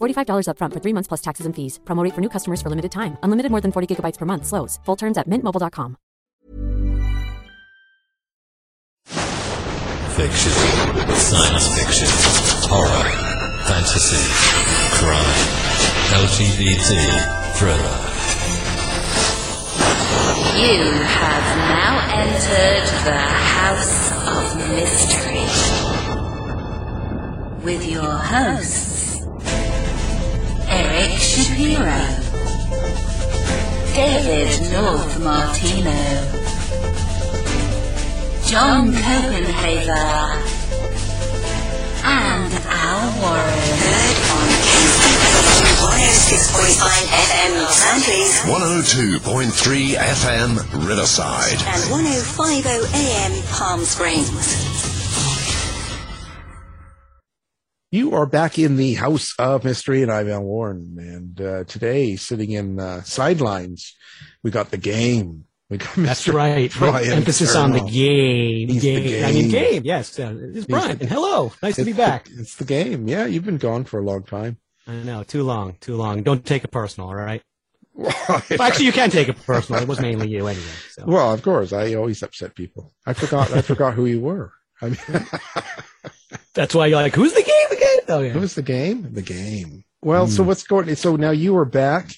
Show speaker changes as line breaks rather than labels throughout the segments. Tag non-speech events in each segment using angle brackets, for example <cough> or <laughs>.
$45 upfront for three months plus taxes and fees. Promote for new customers for limited time. Unlimited more than 40 gigabytes per month. Slows. Full terms at mintmobile.com.
Fiction, science fiction, horror, fantasy, crime, LGBT, thriller.
You have now entered the House of Mystery with your hosts, Eric Shapiro, David North Martino, John Copenhaver, and Al Warren.
Heard on Kingston 106.5 FM Los Angeles
102.3 FM Riverside.
and 105.0 AM Palm Springs.
You are back in the House of Mystery, and I'm Al Warren. And uh, today, sitting in uh, sidelines, we got the game. We got
That's
Mr.
right.
Brian
Emphasis on the game.
He's the
game. I mean,
game.
game. Yes. Uh, it's Brian.
the-
And hello. Nice to be back.
The, it's the game. Yeah, you've been gone for a long time.
I know. Too long. Too long. Don't take it personal. All right. <laughs> Well, actually, you can take it personal. It was mainly you anyway. So.
well, of course, I always upset people. I forgot. I forgot who you were. I mean, <laughs>
That's why you're like, who's the game again? Oh yeah.
Who's the game? The game. Well,
Hmm.
so what's going? So now you are back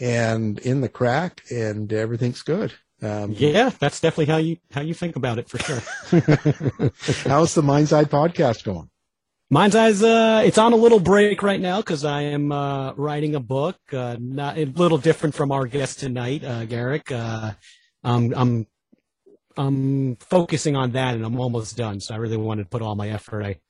and in the crack, and everything's good. Um,
Yeah, that's definitely how you how you think about it for sure. <laughs>
How's the Mind's Eye podcast going?
Mine's eyes, uh, it's on a little break right now because I am uh, writing a book. Uh, not a little different from our guest tonight, uh, Garrick. Uh, um, I'm I'm focusing on that, and I'm almost done. So I really wanted to put all my effort. I,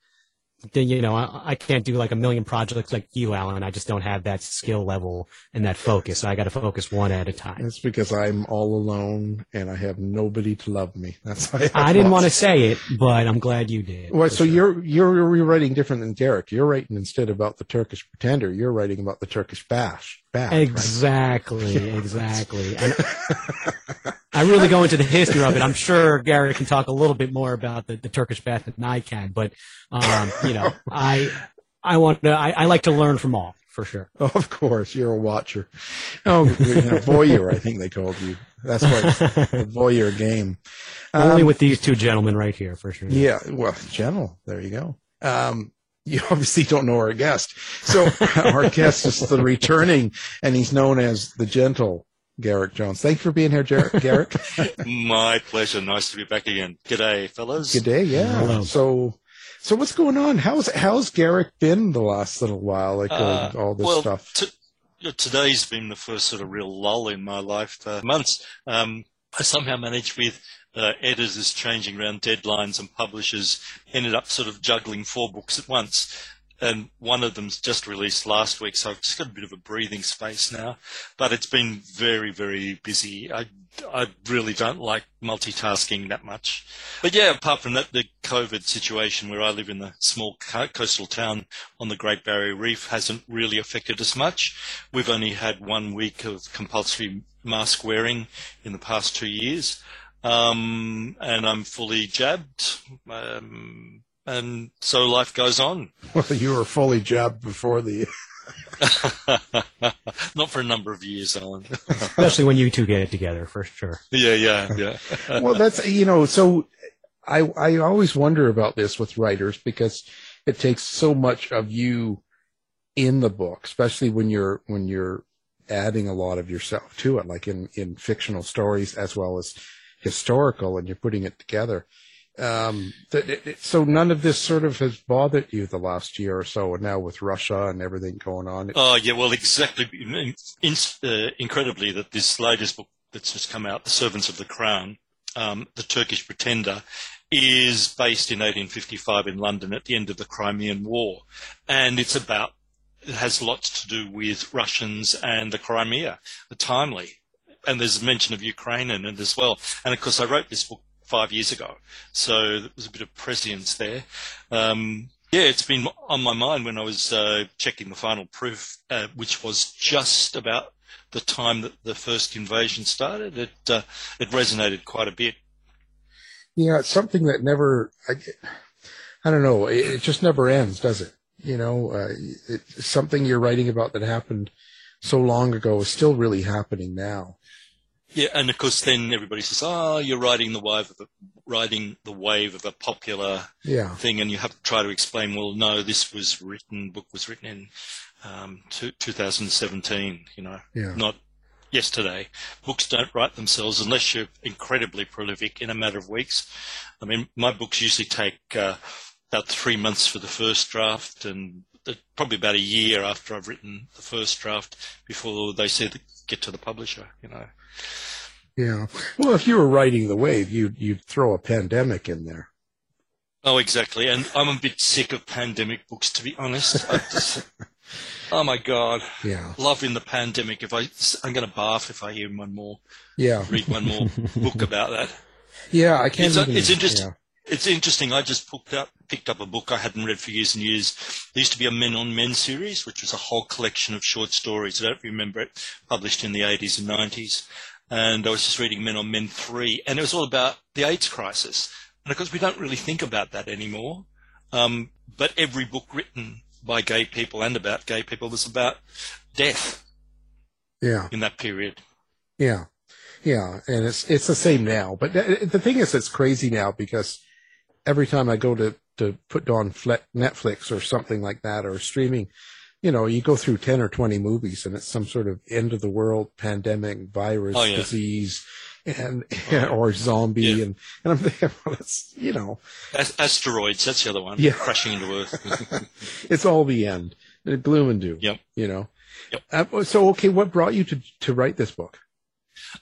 then, you know, I, I can't do like a million projects like you, Alan. I just don't have that skill level and that focus. So I got to focus one at a time.
It's because I'm all alone and I have nobody to love me. That's why
I didn't want to say it, but I'm glad you did.
Well, so
sure.
you're you're rewriting different than Garrick. You're writing instead about the Turkish pretender. You're writing about the Turkish bash. bash right?
Exactly, <laughs> exactly. And <laughs> I really go into the history of it. I'm sure Gary can talk a little bit more about the, the Turkish bath than I can, but um, you know, I I want to, I, I like to learn from all for sure. <laughs>
Of course, you're a watcher. Oh, you know, voyeur, I think they called you. That's why it's the voyeur game.
Only
Um,
with these two gentlemen right here for sure.
Yeah, well, general. There you go. Um, you obviously don't know our guest. So <laughs> our guest is the returning, and he's known as the gentle Garrick Jones. Thanks for being here, Jer- Garrick. <laughs>
My pleasure. Nice to be back again. G'day, fellas.
Good day. Yeah.
Hello.
So, so what's going on? How's how's Garrick been the last little while? Like uh,
Uh,
all this
well,
stuff.
t- today's been the first sort of real lull in my life. Uh, months. Um, I somehow managed with uh, editors changing around deadlines and publishers ended up sort of juggling four books at once. And one of them's just released last week, so I've just got a bit of a breathing space now. But it's been very, very busy. I, I really don't like multitasking that much. But yeah, apart from that, the COVID situation where I live in the small coastal town on the Great Barrier Reef hasn't really affected us much. We've only had one week of compulsory mask wearing in the past two years. Um, and I'm fully jabbed. Um, and so life goes on. <laughs>
Well, you were fully jabbed before the. <laughs>
Not for a number of years, Alan. <laughs>
Especially when you two get it together, for sure.
Yeah, yeah, yeah.
well, that's you know, so I I always wonder about this with writers because it takes so much of you in the book, especially when you're when you're adding a lot of yourself to it, like in in fictional stories as well as historical, and you're putting it together. Um, so none of this sort of has bothered you the last year or so, and now with Russia and everything going on.
Oh yeah, well, exactly. In, uh, incredibly, that this latest book that's just come out, "The Servants of the Crown," um, the Turkish Pretender, is based in 1855 in London at the end of the Crimean War, and it's about it has lots to do with Russians and the Crimea, the timely, and there's mention of Ukraine in it as well. And of course, I wrote this book five years ago. So there was a bit of prescience there. Um, yeah, it's been on my mind when I was uh, checking the final proof, uh, which was just about the time that the first invasion started. It uh, it resonated quite a bit.
Yeah, it's something that never. I, I don't know. It, it, just never ends, does it? You know, uh, it's something you're writing about that happened so long ago is still really happening now.
Yeah, and of course, then everybody says, "Oh, you're riding the wave of a, riding the wave of a popular
yeah.
thing," and you have to try to explain. Well, no, this was written. Book was written in um, 2017. You know,
yeah.
not yesterday. Books don't write themselves unless you're incredibly prolific in a matter of weeks. I mean, my books usually take uh, about three months for the first draft, and probably about a year after I've written the first draft before they say get to the publisher. You know.
Yeah. Well, if you were writing the wave, you'd you'd throw a pandemic in there.
Oh, exactly. And I'm a bit sick of pandemic books, to be honest. Just, <laughs> oh my god.
Yeah.
Loving the pandemic. If I, I'm going to bath if I hear one more.
Yeah.
Read one more <laughs> book about that.
Yeah, I can't.
It's, uh,
even,
it's interesting.
Yeah.
It's interesting. I just picked up, picked up a book I hadn't read for years and years. There used to be a Men on Men series, which was a whole collection of short stories. I don't remember it, published in the 80s and 90s. And I was just reading Men on Men 3, and it was all about the AIDS crisis. And of course, we don't really think about that anymore. Um, but every book written by gay people and about gay people was about death.
Yeah.
In that period.
Yeah. Yeah. And it's, it's the same now. But the thing is, it's crazy now because every time I go to, to put on Netflix or something like that or streaming, you know, you go through 10 or 20 movies and it's some sort of end of the world pandemic, virus,
oh, yeah.
disease, and, oh, <laughs> or zombie.
Yeah.
And, and I'm thinking, <laughs> well, it's, you know.
asteroids, that's the other one.
Yeah.
Crashing into Earth. <laughs>
it's all the end. Gloom and doom.
Yep.
You know.
Yep.
Uh, so, okay, what brought you to, to write this book?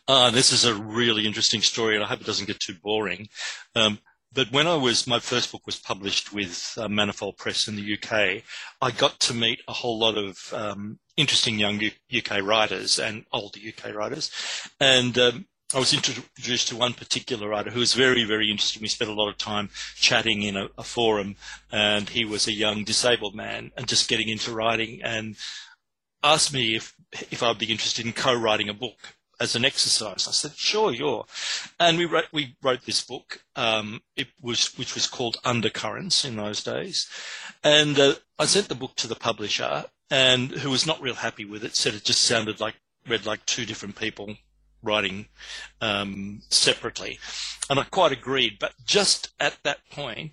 Uh, this is a really interesting story, and I hope it doesn't get too boring. Um, but when I was, my first book was published with uh, Manifold Press in the UK, I got to meet a whole lot of um, interesting young U- UK writers and older UK writers. And um, I was introduced to one particular writer who was very, very interesting. We spent a lot of time chatting in a, a forum, and he was a young disabled man and just getting into writing and asked me if, if I'd be interested in co-writing a book as an exercise. I said, sure, you're. And we wrote, we wrote this book, um, it was, which was called Undercurrents in those days. And uh, I sent the book to the publisher and who was not real happy with it, said it just sounded like, read like two different people writing um, separately. And I quite agreed. But just at that point,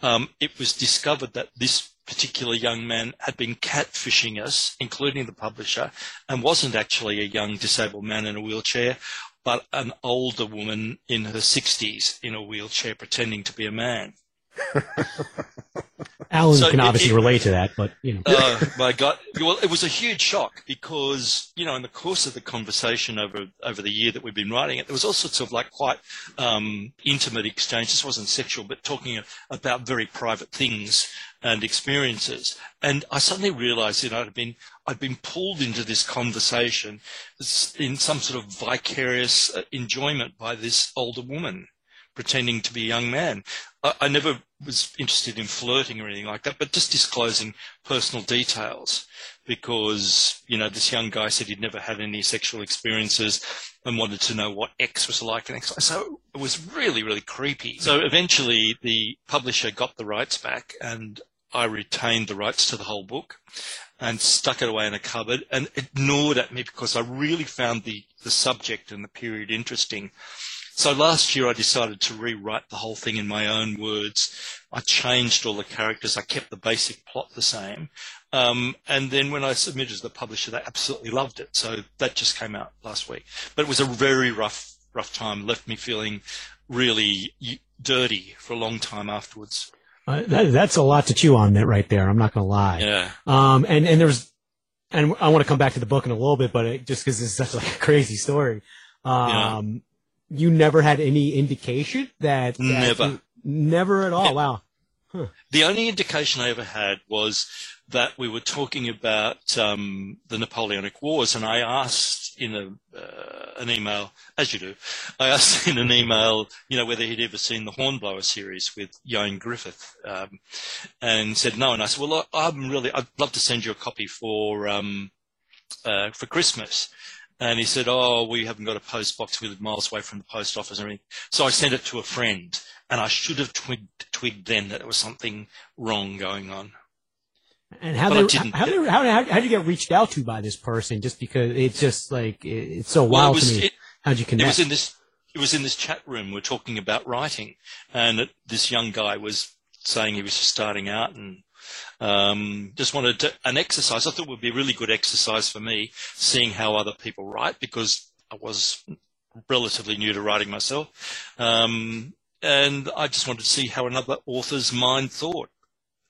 um, it was discovered that this particular young man had been catfishing us, including the publisher, and wasn't actually a young disabled man in a wheelchair, but an older woman in her 60s in a wheelchair pretending to be a man.
Alan
So
can obviously
it-
relate to that, but you know.
Oh my god! Well, it was a huge shock because you know, in the course of the conversation over over the year that we've been writing it, there was all sorts of like quite um, intimate exchange. This wasn't sexual, but talking about very private things and experiences. And I suddenly realised, you know, I'd been I'd been pulled into this conversation in some sort of vicarious uh, enjoyment by this older woman pretending to be a young man. I, I never was interested in flirting or anything like that, but just disclosing personal details because, you know, this young guy said he'd never had any sexual experiences and wanted to know what X was like. And X, so it was really, really creepy. So eventually the publisher got the rights back and I retained the rights to the whole book and stuck it away in a cupboard and ignored at me because I really found the, the subject and the period interesting. So last year I decided to rewrite the whole thing in my own words. I changed all the characters. I kept the basic plot the same. Um, and then when I submitted to the publisher, they absolutely loved it. So that just came out last week. But it was a very rough, rough time. Left me feeling really dirty for a long time afterwards.
Uh, that, that's a lot to chew on that right there. I'm not going to lie.
Yeah.
Um, and, and there's, and I want to come back to the book in a little bit, but it, just because it's such like a crazy story. Um, you never had any indication that, that
Never.
you- never at all. Wow.
The only indication I ever had was that we were talking about um, the Napoleonic Wars, and I asked in a, uh, an email, as you do, I asked in an email, you know, whether he'd ever seen the Hornblower series with Ioan Gruffudd, um, and said no. And I said, well, I'm really, I'd love to send you a copy for um, uh, for Christmas. And he said, "Oh, we haven't got a post box. We live miles away from the post office and everything." So I sent it to a friend, and I should have twigged, twigged then that there was something wrong going on.
And how
But
they,
didn't.
how, how, how, how did you get reached out to by this person? Just because it's just like, it, it's so
Well,
wild
was-
to me.
it-
How'd you connect?
It was in this. It was in this chat room. We're talking about writing, and this young guy was saying he was just starting out and um, just wanted to, an exercise. I thought would be a really good exercise for me, seeing how other people write, because I was relatively new to writing myself, um, and I just wanted to see how another author's mind thought.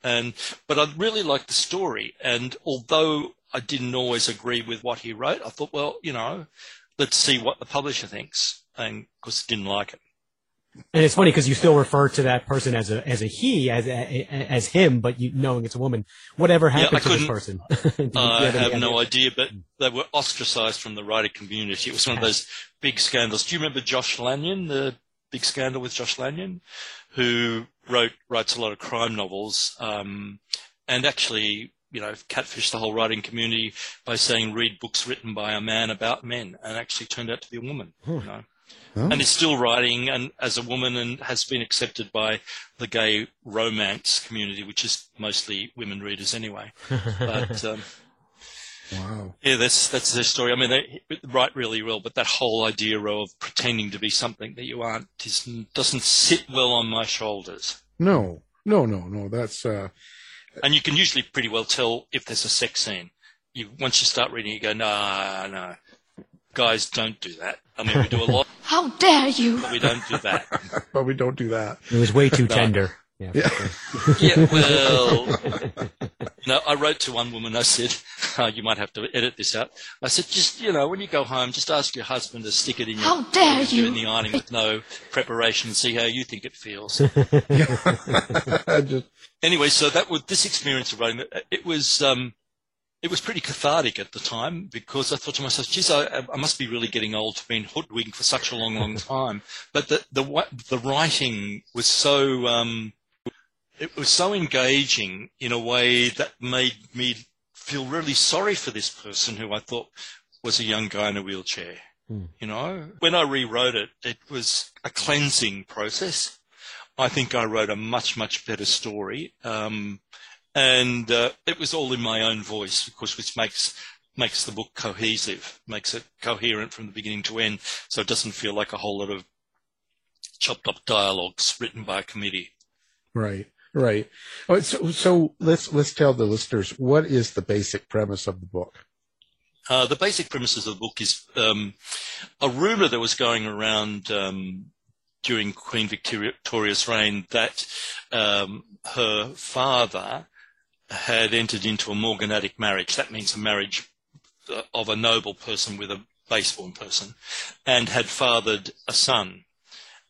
And but I really liked the story, and although I didn't always agree with what he wrote, I thought, well, you know, let's see what the publisher thinks, and of because didn't like it.
And it's funny because you still refer to that person as a as a he as a, as him, but you knowing it's a woman. Whatever happened
I
to this person?
I <laughs>
do you any
have no
idea?
but they were ostracized from the writing community. It was one of those big scandals. Do you remember Josh Lanyon, the big scandal with Josh Lanyon, who wrote writes a lot of crime novels, um, and actually, you know, catfished the whole writing community by saying read books written by a man about men, and actually turned out to be a woman. You know. And is still writing and as a woman and has been accepted by the gay romance community, which is mostly women readers anyway. <laughs> But um,
Wow.
yeah, that's that's their story. I mean, they write really well, but that whole idea of pretending to be something that you aren't is, doesn't sit well on my shoulders.
No, no, no, no. That's uh,
And you can usually pretty well tell if there's a sex scene. You once you start reading, you go, no, nah, no, guys don't do that. I mean, we do a lot, <laughs>
How dare you!
but we don't do that. <laughs>
but we don't do that.
It was way too
No.
tender. Yeah.
Yeah. <laughs>
Yeah, well, no, I wrote to one woman. I said, oh, you might have to edit this out. I said, just you know, when you go home, just ask your husband to stick it in your
How dare
you in the ironing with no preparation and see how you think it feels.
Just
anyway, so that was this experience of writing. It was um, it was pretty cathartic at the time because I thought to myself, "Geez, I, I must be really getting old to being hoodwinked for such a long, long <laughs> time." But the the the writing was so um, it was so engaging in a way that made me feel really sorry for this person who I thought was a young guy in a wheelchair. You know, when I rewrote it, it was a cleansing process. I think I wrote a much, much better story. Um, and uh, it was all in my own voice, of course, which makes makes the book cohesive, makes it coherent from the beginning to end, so it doesn't feel like a whole lot of chopped up dialogues written by a committee.
right, right. Oh, so, so let's let's tell the listeners what is the basic premise of the book.
Uh, the basic premises of the book is um, a rumor that was going around um, during Queen Victoria's reign that um, her father had entered into a morganatic marriage. That means a marriage uh, of a noble person with a baseborn person, and had fathered a son.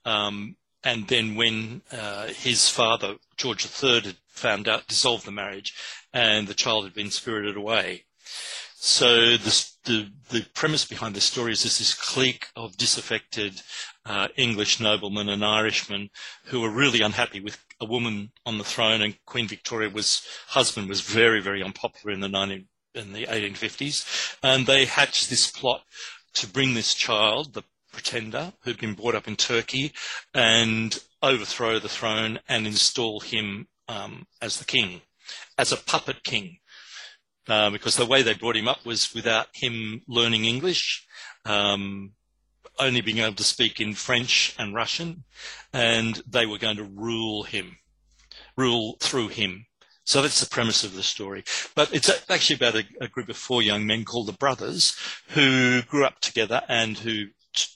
Um, and then when uh, his father, George III, had found out, dissolved the marriage, and the child had been spirited away. So the, the, the premise behind the story is this clique of disaffected uh, English noblemen and Irishmen who were really unhappy with a woman on the throne, and Queen Victoria was husband was very very unpopular in the 19 in the 1850s, and they hatched this plot to bring this child, the pretender, who'd been brought up in Turkey, and overthrow the throne and install him um, as the king, as a puppet king. Uh, because the way they brought him up was without him learning English, um, only being able to speak in French and Russian, and they were going to rule him, rule through him. So that's the premise of the story. But it's actually about a, a group of four young men called the Brothers who grew up together and who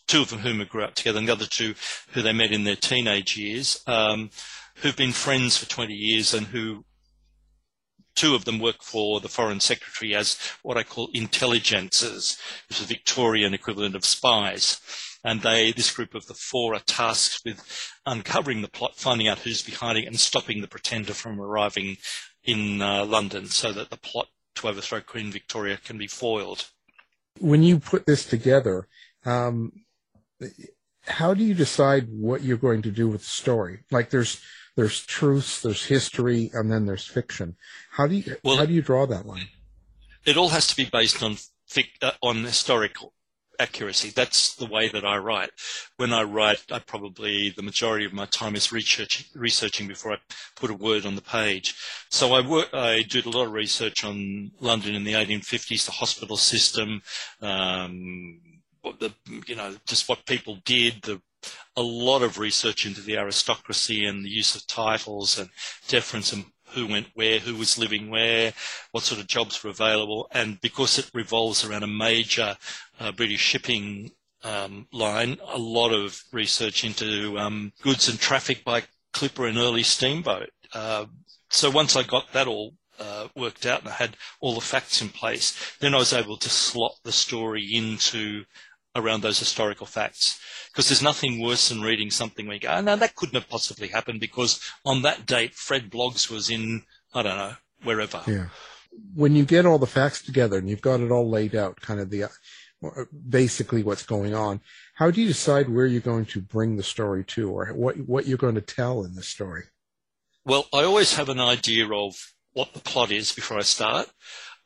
two of whom grew up together, and the other two who they met in their teenage years, um, who've been friends for 20 years and who two of them work for the Foreign Secretary as what I call intelligencers, which is the Victorian equivalent of spies. And they, this group of the four, are tasked with uncovering the plot, finding out who's behind it, and stopping the pretender from arriving in uh, London so that the plot to overthrow Queen Victoria can be foiled.
When you put this together, um, how do you decide what you're going to do with the story? Like there's there's truth, there's history, and then there's fiction. How do you well, how do you draw that line?
It all has to be based on uh, on historical accuracy. That's the way that I write. When I write, I probably the majority of my time is research, researching before I put a word on the page. So I work, I did a lot of research on London in the 1850s, the hospital system, um, the you know just what people did, the a lot of research into the aristocracy and the use of titles and deference and who went where, who was living where, what sort of jobs were available. And because it revolves around a major uh, British shipping um, line, a lot of research into um, goods and traffic by clipper and early steamboat. Uh, so once I got that all uh, worked out and I had all the facts in place, then I was able to slot the story into around those historical facts. Because there's nothing worse than reading something where you go, oh, no, that couldn't have possibly happened because on that date, Fred Bloggs was in, I don't know, wherever.
Yeah. When you get all the facts together and you've got it all laid out, kind of the, basically what's going on, how do you decide where you're going to bring the story to or what, what you're going to tell in the story?
Well, I always have an idea of what the plot is before I start.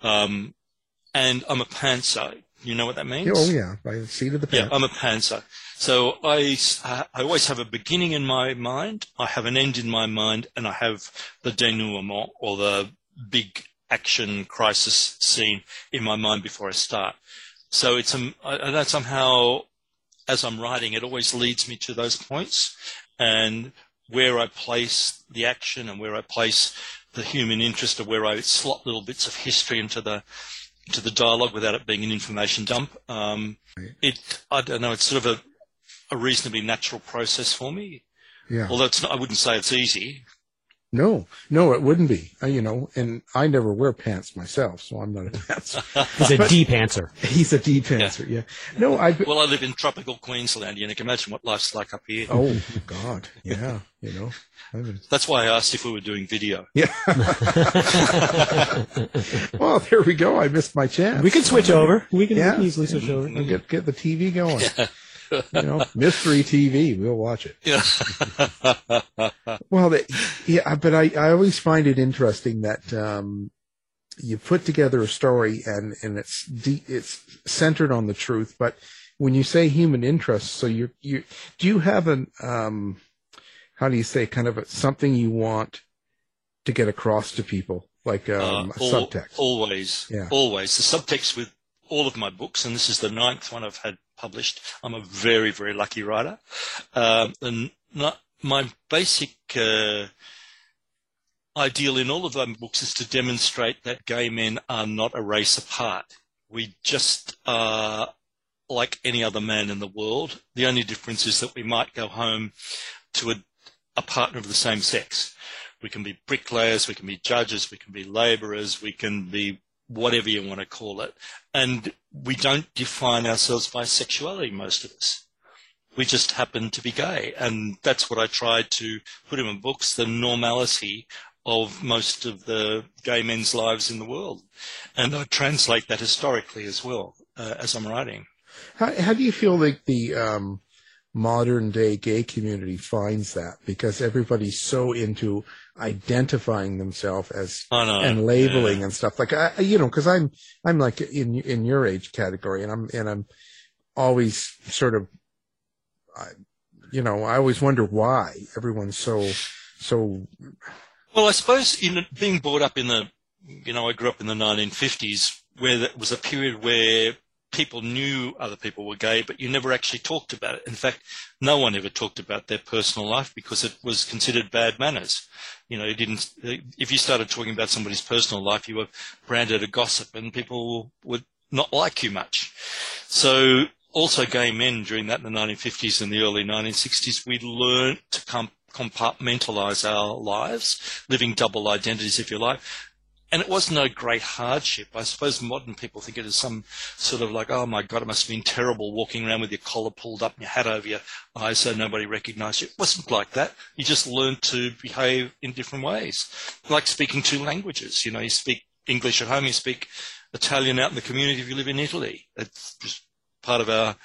Um, and I'm a pantser. You know what that means?
Oh yeah, by the seat of the pants.
Yeah, I'm a pantser. So I, I always have a beginning in my mind, I have an end in my mind, and I have the denouement or the big action crisis scene in my mind before I start. So it's um, I, that somehow, as I'm writing, it always leads me to those points, and where I place the action and where I place the human interest, or where I slot little bits of history into the to the dialogue without it being an information dump. Um, it, I don't know, it's sort of a, a reasonably natural process for me.
Yeah.
Although it's not, I wouldn't say it's easy.
No, no, it wouldn't be. Uh, you know, and I never wear pants myself, so I'm not a pants. <laughs>
he's a <laughs> deep pantser.
He's a deep pantser. Yeah. yeah. No, I.
Well, I live in tropical Queensland. You can imagine what life's like up here.
Oh God, yeah. You know.
That's why I asked if we were doing video.
Yeah. <laughs> well, there we go. I missed my chance.
We can switch over. We can, yeah. we can easily switch over.
And get get the TV going. Yeah you know, mystery TV. We'll watch it.
Yeah. <laughs>
well, the, yeah, but I, I always find it interesting that um, you put together a story and and it's de- it's centered on the truth, but when you say human interest, so you you do you have an um, how do you say kind of a, something you want to get across to people like um, uh, all, subtext?
Always, yeah. always the subtext with all of my books, and this is the ninth one I've had published. I'm a very, very lucky writer. Um, and not, my basic uh, ideal in all of my books is to demonstrate that gay men are not a race apart. We just are like any other man in the world. The only difference is that we might go home to a, a partner of the same sex. We can be bricklayers, we can be judges, we can be labourers, we can be whatever you want to call it. And we don't define ourselves by sexuality, most of us. We just happen to be gay. And that's what I tried to put in my books, the normality of most of the gay men's lives in the world. And I translate that historically as well uh, as I'm writing.
How, how do you feel like the um, modern day gay community finds that? Because everybody's so into identifying themselves as oh, and labeling
yeah.
and stuff like I, you know because i'm i'm like in in your age category and i'm and i'm always sort of I, you know i always wonder why everyone's so so
well i suppose in being brought up in the you know i grew up in the 1950s where there was a period where people knew other people were gay, but you never actually talked about it. In fact, no one ever talked about their personal life because it was considered bad manners. You know, you didn't, if you started talking about somebody's personal life, you were branded a gossip and people would not like you much. So also gay men during that in the 1950s and the early 1960s, we learned to com- compartmentalize our lives, living double identities, if you like and it was no great hardship. I suppose modern people think it is some sort of like, oh my God, it must have been terrible walking around with your collar pulled up and your hat over your eyes so nobody recognized you. It wasn't like that. You just learned to behave in different ways. Like speaking two languages. You know, you speak English at home, you speak Italian out in the community if you live in Italy. It's just part of our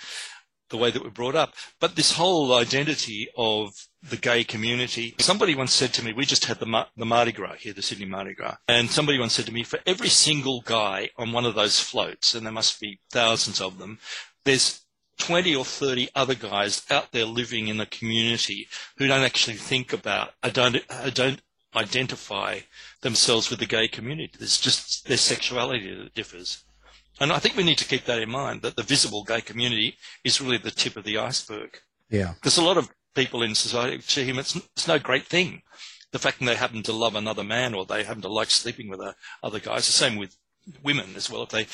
the way that we're brought up. But this whole identity of the gay community. Somebody once said to me, we just had the, the Mardi Gras here, the Sydney Mardi Gras. And somebody once said to me, for every single guy on one of those floats, and there must be thousands of them, there's 20 or 30 other guys out there living in the community who don't actually think about, uh, don't, uh, don't identify themselves with the gay community. There's just their sexuality that differs. And I think we need to keep that in mind that the visible gay community is really the tip of the iceberg.
Yeah.
There's a lot of people in society, to him, it's, it's no great thing. The fact that they happen to love another man or they happen to like sleeping with uh, other guys. The same with women as well. If they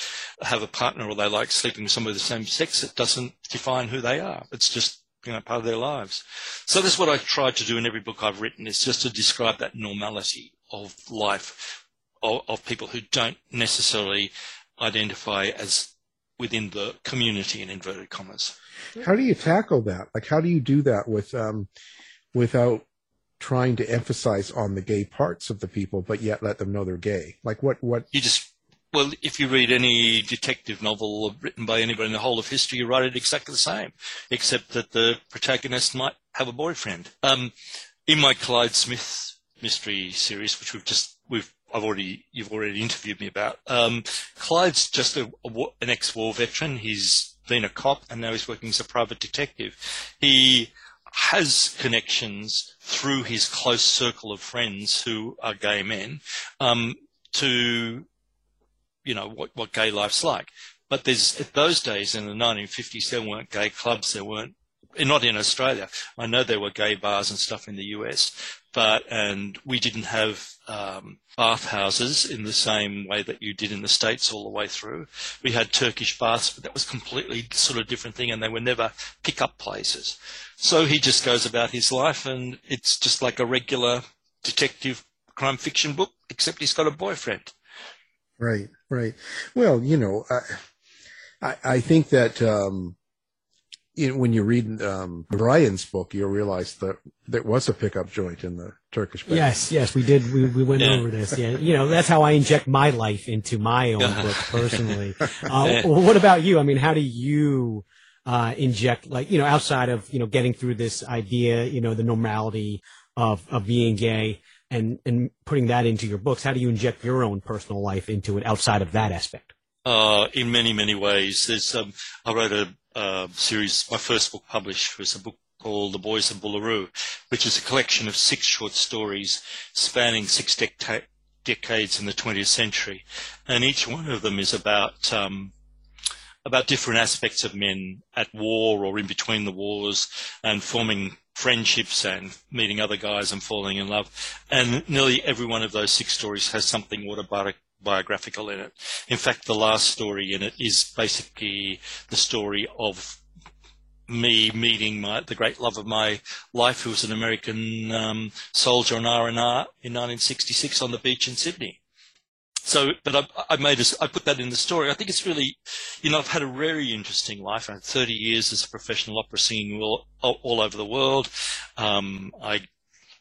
have a partner or they like sleeping with somebody of the same sex, it doesn't define who they are. It's just you know part of their lives. So that's what I tried to do in every book I've written is just to describe that normality of life of, of people who don't necessarily identify as within the community in inverted commas.
How do you tackle that? Like, how do you do that with um, without trying to emphasize on the gay parts of the people, but yet let them know they're gay? Like, what what
you just well, if you read any detective novel written by anybody in the whole of history, you write it exactly the same, except that the protagonist might have a boyfriend. Um, in my Clyde Smith mystery series, which we've just we've I've already you've already <laughs> interviewed me about. Um, Clyde's just a, a, an ex-war veteran. He's been a cop and now he's working as a private detective. He has connections through his close circle of friends who are gay men um, to you know what, what gay life's like. But there's those days in the 1950s there weren't gay clubs, there weren't not in Australia. I know there were gay bars and stuff in the US, but and we didn't have um, bathhouses in the same way that you did in the States all the way through. We had Turkish baths, but that was completely sort of different thing, and they were never pick-up places. So he just goes about his life, and it's just like a regular detective crime fiction book, except he's got a boyfriend.
Right, right. Well, you know, I, I, I think that um, you know, when you read um, Brian's book, you'll realize that there was a pickup joint in the Turkish bath.
Yes, yes, we did. We, we went
Yeah.
over this. Yeah, you know, that's how I inject my life into my own book personally. <laughs> Uh, what about you? I mean, how do you uh, inject, like, you know, outside of you know getting through this idea, you know, the normality of of being gay and and putting that into your books? How do you inject your own personal life into it outside of that aspect?
Uh, in many, many ways. There's, um, I wrote a, uh series, my first book published was a book called The Boys of Bullaroo, which is a collection of six short stories spanning six deca- decades in the 20th century. And each one of them is about, um, about different aspects of men at war or in between the wars and forming friendships and meeting other guys and falling in love. And nearly every one of those six stories has something autobi- biographical in it. In fact, the last story in it is basically the story of me meeting my, the great love of my life, who was an American um, soldier on R&R in 1966 on the beach in Sydney. So, but I, I made a, I put that in the story. I think it's really, you know, I've had a very interesting life. I had 30 years as a professional opera singing all, all over the world. Um, I,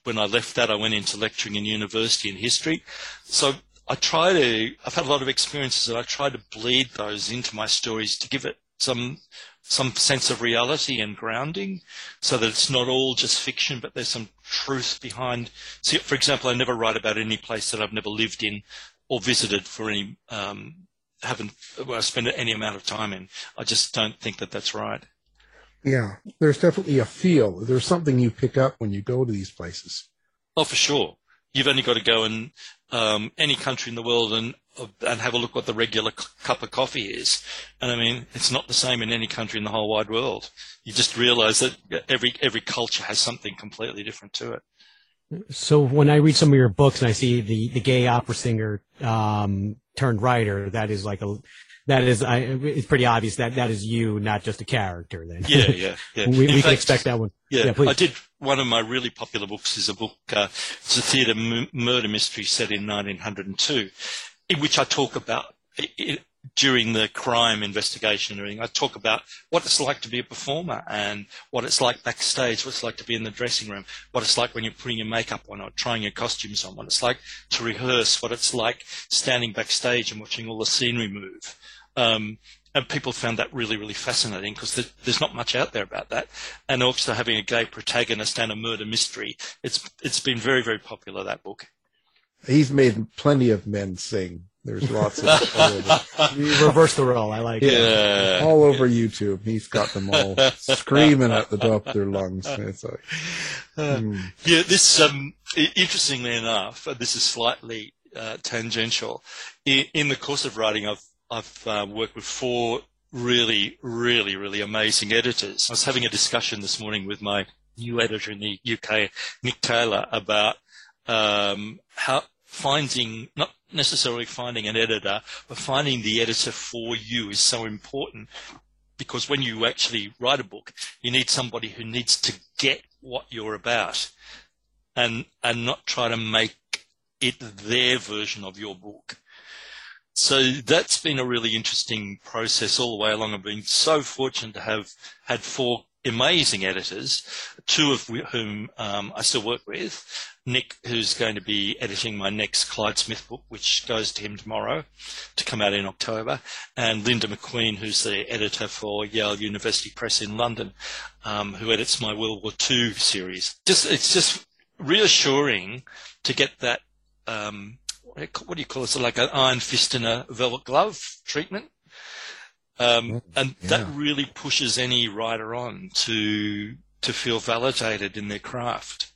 when I left that, I went into lecturing in university in history. So I try to, I've had a lot of experiences and I try to bleed those into my stories to give it some, some sense of reality and grounding so that it's not all just fiction, but there's some truth behind. See, for example, I never write about any place that I've never lived in or visited for any, um, haven't well, spent any amount of time in. I just don't think that that's right.
Yeah, there's definitely a feel. There's something you pick up when you go to these places.
Oh, for sure. You've only got to go in um, any country in the world and and have a look what the regular c- cup of coffee is. And I mean, it's not the same in any country in the whole wide world. You just realise that every every culture has something completely different to it.
So when I read some of your books and I see the, the gay opera singer um, turned writer, that is like a that is I, it's pretty obvious that that is you, not just a character. Then
yeah, yeah, yeah. <laughs>
we, we fact, can expect that one.
Yeah, yeah I did. One of my really popular books is a book. Uh, it's a theatre m- murder mystery set in 1902, in which I talk about it, during the crime investigation and everything, I talk about what it's like to be a performer and what it's like backstage, what it's like to be in the dressing room, what it's like when you're putting your makeup on or trying your costumes on, what it's like to rehearse, what it's like standing backstage and watching all the scenery move. Um, and people found that really, really fascinating because there's not much out there about that. And also having a gay protagonist and a murder mystery, it's it's been very, very popular that book.
He's made plenty of men sing. There's lots of. <laughs>
you reverse the role. I like
yeah.
it. All over YouTube. He's got them all screaming at the top of their lungs. It's like, <laughs>
mm. Yeah, this, um, interestingly enough, this is slightly uh, tangential. In, in, the course of writing, I've, I've uh, worked with four really, really, really amazing editors. I was having a discussion this morning with my new editor in the UK, Nick Taylor, about um, how finding not necessarily finding an editor, but finding the editor for you is so important because when you actually write a book, you need somebody who needs to get what you're about and and not try to make it their version of your book. So that's been a really interesting process all the way along. I've been so fortunate to have had four amazing editors, two of whom um, I still work with. Nick, who's going to be editing my next Clyde Smith book, which goes to him tomorrow to come out in October, and Linda McQueen, who's the editor for Yale University Press in London, um, who edits my World War II series. Just it's just reassuring to get that. Um, what do you call it? So like an iron fist in a velvet glove treatment. Um, and yeah. that really pushes any writer on to to feel validated in their craft.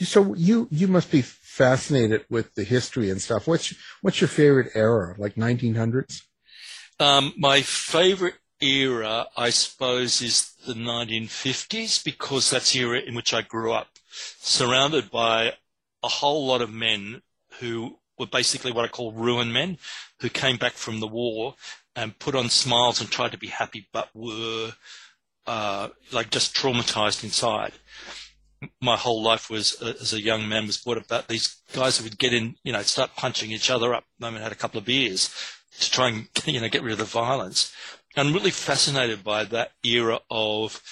So you you must be fascinated with the history and stuff. What's what's your favorite era? Like 1900s?
Um, my favorite era, I suppose, is the 1950s because that's the era in which I grew up, surrounded by a whole lot of men who were basically what I call ruin men, who came back from the war and put on smiles and tried to be happy, but were uh, like just traumatized inside. My whole life was, uh, as a young man, was brought about these guys who would get in, you know, start punching each other up. I mean, had a couple of beers to try and, <laughs> you know, get rid of the violence. I'm really fascinated by that era of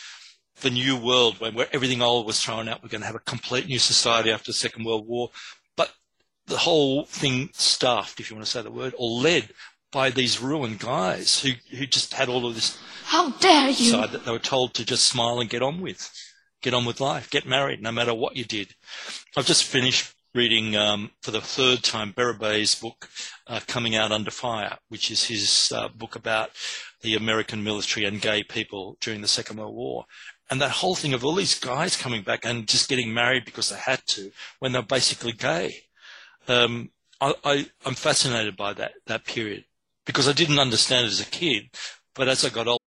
the new world when where everything old was thrown out. We're going to have a complete new society after the Second World War. The whole thing staffed, if you want to say the word, or led by these ruined guys who, who just had all of this.
How dare you!
Side that they were told to just smile and get on with, get on with life, get married, no matter what you did. I've just finished reading um, for the third time Bérubé's book, uh, Coming Out Under Fire, which is his uh, book about the American military and gay people during the Second World War. And that whole thing of all these guys coming back and just getting married because they had to when they're basically gay. Um, I, I, I'm fascinated by that, that period because I didn't understand it as a kid. But as I got older,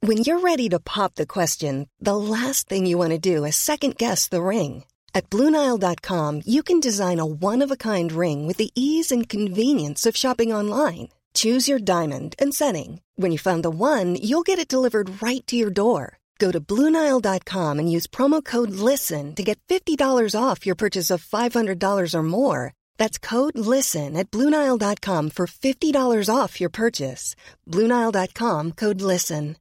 when you're ready to pop the question, the last thing you want to do is second guess the ring. At Bluenile.com, you can design a one of a kind ring with the ease and convenience of shopping online. Choose your diamond and setting. When you find the one, you'll get it delivered right to your door. Go to Bluenile.com and use promo code LISTEN to get $50 off your purchase of $500 or more. That's code LISTEN at Bluenile.com for $50 off your purchase. Bluenile.com code LISTEN.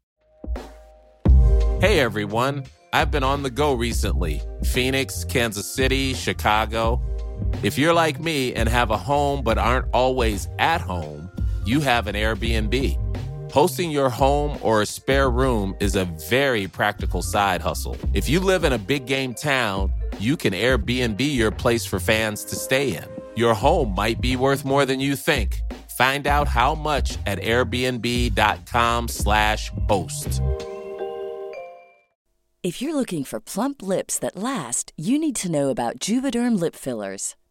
Hey everyone, I've been on the go recently Phoenix, Kansas City, Chicago. If you're like me and have a home but aren't always at home, you have an Airbnb. Hosting your home or a spare room is a very practical side hustle. If you live in a big game town, you can Airbnb your place for fans to stay in. Your home might be worth more than you think. Find out how much at airbnb.com/slash host.
If you're looking for plump lips that last, you need to know about Juvederm lip fillers.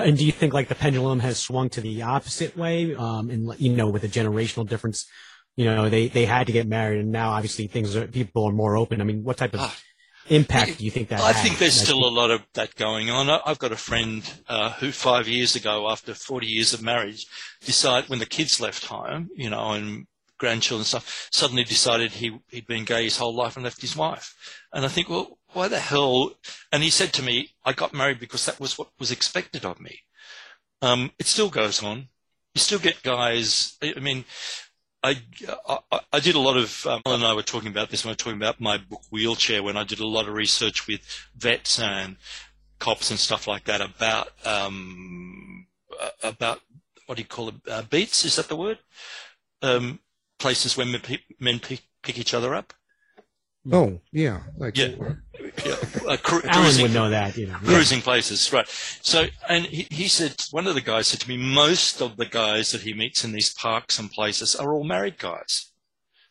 And do you think like the pendulum has swung to the opposite way? Um, and you know, with a generational difference, you know, they, they had to get married and now obviously things are, people are more open. I mean, what type of impact do you think that
I
had?
think there's still a lot of that going on. I've got a friend uh, who five years ago, after 40 years of marriage, decided when the kids left home, you know, and grandchildren and stuff, suddenly decided he, he'd been gay his whole life and left his wife. And I think, well, why the hell? And he said to me, I got married because that was what was expected of me. Um, it still goes on. You still get guys. I mean, I, I, I did a lot of, um, Alan and I were talking about this when we were talking about my book Wheelchair, when I did a lot of research with vets and cops and stuff like that about, um, about, what do you call it, uh, beats, is that the word? Um, places where men pick, men pick, pick each other up.
Oh, yeah. Like,
Yeah. Yeah. Uh, cru-
Alan
cruising-
would know that, you know.
Cruising places, right. So, and he, he said, one of the guys said to me, most of the guys that he meets in these parks and places are all married guys.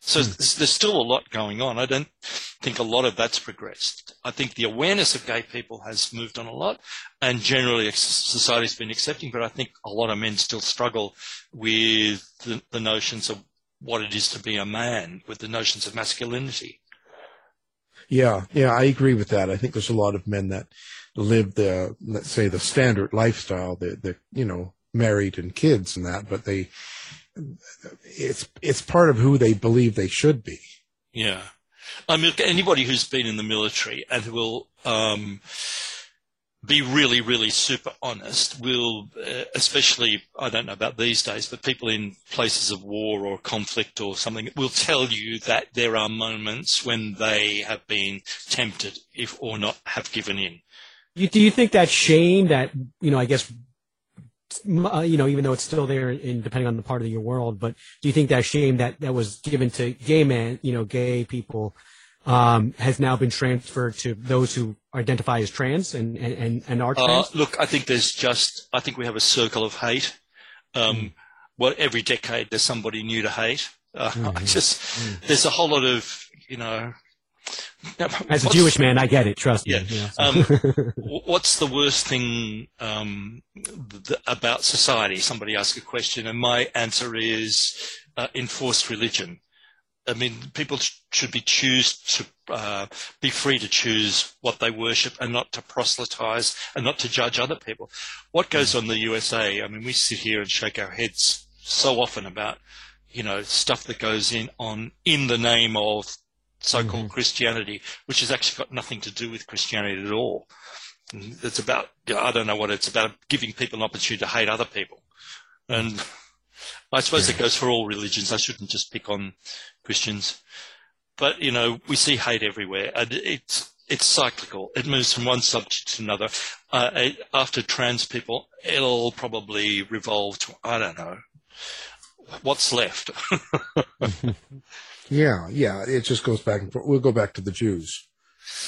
So there's, there's still a lot going on. I don't think a lot of that's progressed. I think the awareness of gay people has moved on a lot and generally society's been accepting, but I think a lot of men still struggle with the, the notions of what it is to be a man, with the notions of masculinity.
Yeah, yeah, I agree with that. I think there's a lot of men that live the, let's say, the standard lifestyle. They're, they're you know, married and kids and that, but they, it's, it's part of who they believe they should be.
Yeah. I mean, anybody who's been in the military and will um, be really, really super honest will, uh, especially, I don't know about these days, but people in places of war or conflict or something will tell you that there are moments when they have been tempted, if or not have given in.
You, do you think that shame that, you know, I guess, uh, you know, even though it's still there in depending on the part of your world, but do you think that shame that, that was given to gay men, you know, gay people, um, has now been transferred to those who identify as trans and, and, and are
Uh,
trans?
look, I think there's just, I think we have a circle of hate. Um, well, every decade there's somebody new to hate. Uh,
Mm-hmm. <laughs>
I just there's a whole lot of you know.
As a Jewish man, I get it. Trust
Yeah.
me. so-
Um, <laughs> what's the worst thing um, th- about society? Somebody asked a question, and my answer is uh, enforced religion. I mean, people should be choose to uh, be free to choose what they worship and not to proselytize and not to judge other people. What goes mm. on in the USA? I mean, we sit here and shake our heads so often about you know stuff that goes in on in the name of so-called mm-hmm. Christianity, which has actually got nothing to do with Christianity at all. It's about I don't know what it's about giving people an opportunity to hate other people, and mm. I suppose it goes for all religions. I shouldn't just pick on Christians, but you know we see hate everywhere, and it's it's cyclical. It moves from one subject to another. Uh, it- after trans people, it'll probably revolve to I don't know what's left. <laughs> <laughs>
Yeah, yeah. It just goes back and forth. We'll go back to the Jews.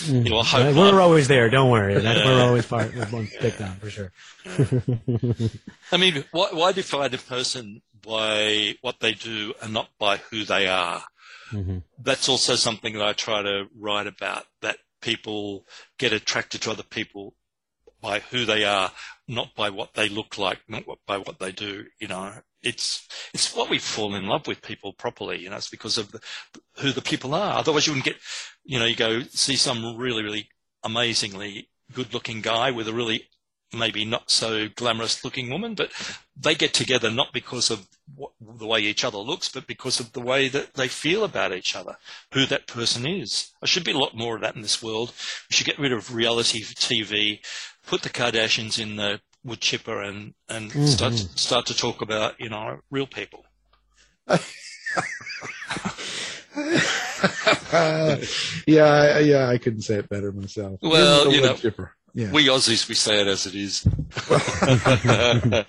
You know,
Uh,
hope
we're
not.
always there. Don't worry. That's, we're always part. We're one on for sure. <laughs>
I mean, why, why define a person by what they do and not by who they are?
Mhm.
That's also something that I try to write about, that people get attracted to other people by who they are, not by what they look like, not what, by what they do. You know, it's, it's what we fall in love with people properly. You know, it's because of the, who the people are. Otherwise you wouldn't get, you know, you go see some really, really amazingly good looking guy with a really maybe not so glamorous looking woman, but they get together not because of what, the way each other looks, but because of the way that they feel about each other, who that person is. There should be a lot more of that in this world. We should get rid of reality TV, put the Kardashians in the wood chipper and, and start,
Mhm.
start to talk about, you know, real people. <laughs> <laughs>
yeah, I- yeah. I couldn't say it better myself.
Well, you know,
chipper. Yeah.
we Aussies, we say it as it is. <laughs>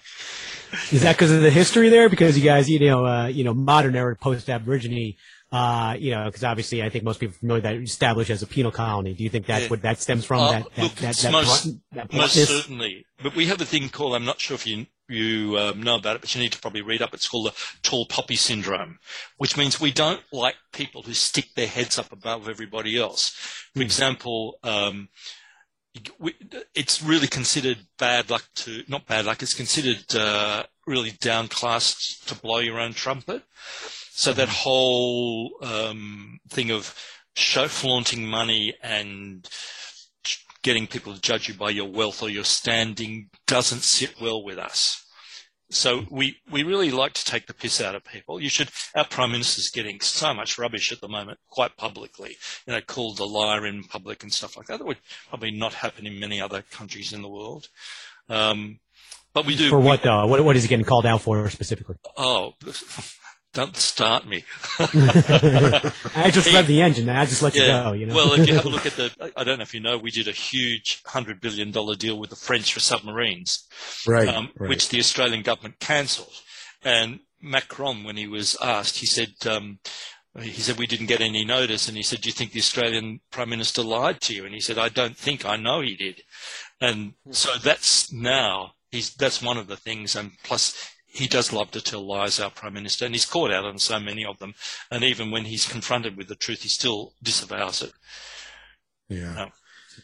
Is that because of the history there? Because you guys, you know, uh, you know, modern era post Aborigine, uh, you know, because obviously I think most people are familiar that established as a penal colony. Do you think that's
Yeah.
what that stems from?
Uh,
that, that,
look,
that, that,
most,
blunt- that
most certainly. But we have a thing called, I'm not sure if you, you um, know about it, but you need to probably read up. It's called the tall poppy syndrome, which means we don't like people who stick their heads up above everybody else. For example, um, we, it's really considered bad luck to, not bad luck, it's considered uh, really downclassed to blow your own trumpet. So that whole um, thing of show flaunting money and getting people to judge you by your wealth or your standing doesn't sit well with us. So we, we really like to take the piss out of people. You should, our Prime Minister's getting so much rubbish at the moment, quite publicly, you know, called a liar in public and stuff like that. That would probably not happen in many other countries in the world. Um, but we do.
For
we-
what though? What, what is he getting called out for specifically?
Oh, <laughs> don't start me. <laughs>
I just read the engine. I just let you
Yeah.
go. You know.
Well, if you have a look at the, I don't know if you know, we did a huge hundred billion dollar deal with the French for submarines,
Right,
um,
right.
which the Australian government cancelled. And Macron, when he was asked, he said, um, he said we didn't get any notice, and he said, "Do you think the Australian Prime Minister lied to you?" And he said, "I don't think. I know he did." And so that's now he's that's one of the things, and plus he does love to tell lies, our Prime Minister, and he's caught out on so many of them. And even when he's confronted with the truth, he still disavows it.
Yeah.
No.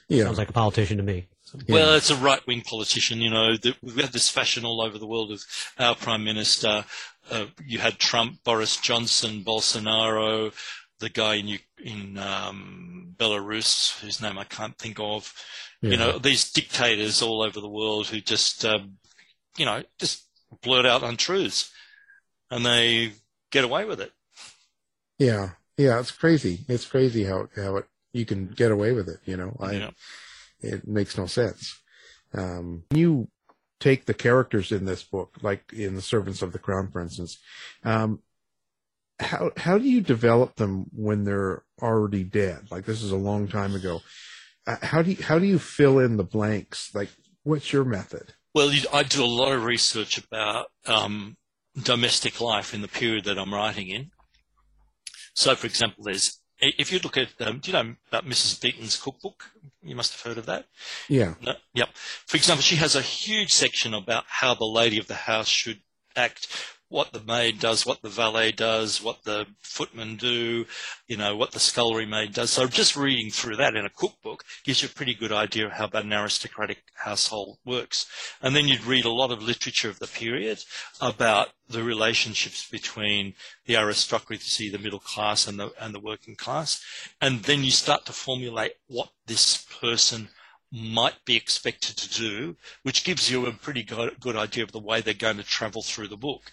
Yeah.
Sounds like a politician to me.
Well, it's a right-wing politician. You know, the, we've had this fashion all over the world of our prime minister. Uh, you had Trump, Boris Johnson, Bolsonaro, the guy in in um, Belarus, whose name I can't think of.
Yeah.
You know, these dictators all over the world who just, um, you know, just blurt out untruths, and they get away with it.
Yeah, yeah, it's crazy. It's crazy how how it you can get away with it. You know, I
Yeah.
it makes no sense. Um, you take the characters in this book, like in the Servants of the Crown, for instance. Um, how how do you develop them when they're already dead? Like this is a long time ago. Uh, how do you how do you fill in the blanks? Like, what's your method?
Well, I do a lot of research about um, domestic life in the period that I'm writing in. So, for example, there's if you look at, um, do you know about Mrs. Beeton's cookbook? You must have heard of that.
Yeah,
No, yep. For example, she has a huge section about how the lady of the house should act what the maid does, what the valet does, what the footman do, you know, what the scullery maid does. So just reading through that in a cookbook gives you a pretty good idea of how an aristocratic household works. And then you'd read a lot of literature of the period about the relationships between the aristocracy, the middle class, and the and the working class, and then you start to formulate what this person might be expected to do, which gives you a pretty good, idea of the way they're going to travel through the book.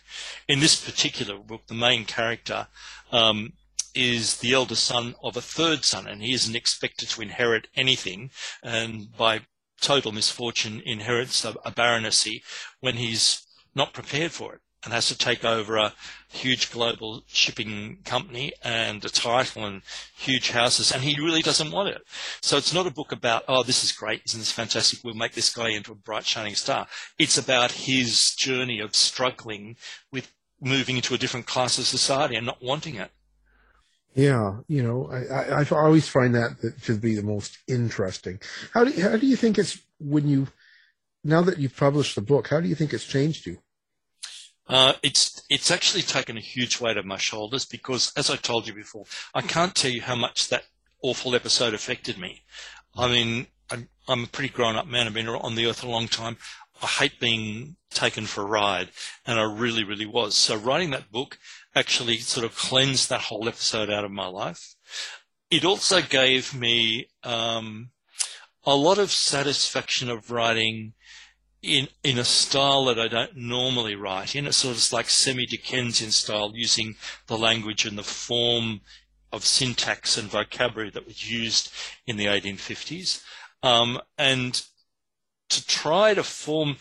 In this particular book, the main character um, is the eldest son of a third son, and he isn't expected to inherit anything, and by total misfortune inherits a, a baronetcy when he's not prepared for it and has to take over a huge global shipping company and a title and huge houses, and he really doesn't want it. So it's not a book about, oh, this is great, isn't this fantastic? We'll make this guy into a bright, shining star. It's about his journey of struggling with moving into a different class of society and not wanting it.
Yeah, you know, I, I, I always find that to be the most interesting. How do how do you think it's when you now that you've published the book? How do you think it's changed you?
Uh, it's it's actually taken a huge weight off my shoulders because, as I told you before, I can't tell you how much that awful episode affected me. I mean, I'm, I'm a pretty grown-up man. I've been on the earth a long time. I hate being taken for a ride, and I really, really was. So writing that book actually sort of cleansed that whole episode out of my life. It also gave me um, a lot of satisfaction of writing in in a style that I don't normally write in. It's sort of like semi Dickensian style, using the language and the form of syntax and vocabulary that was used in the 1850s, um, and to try to form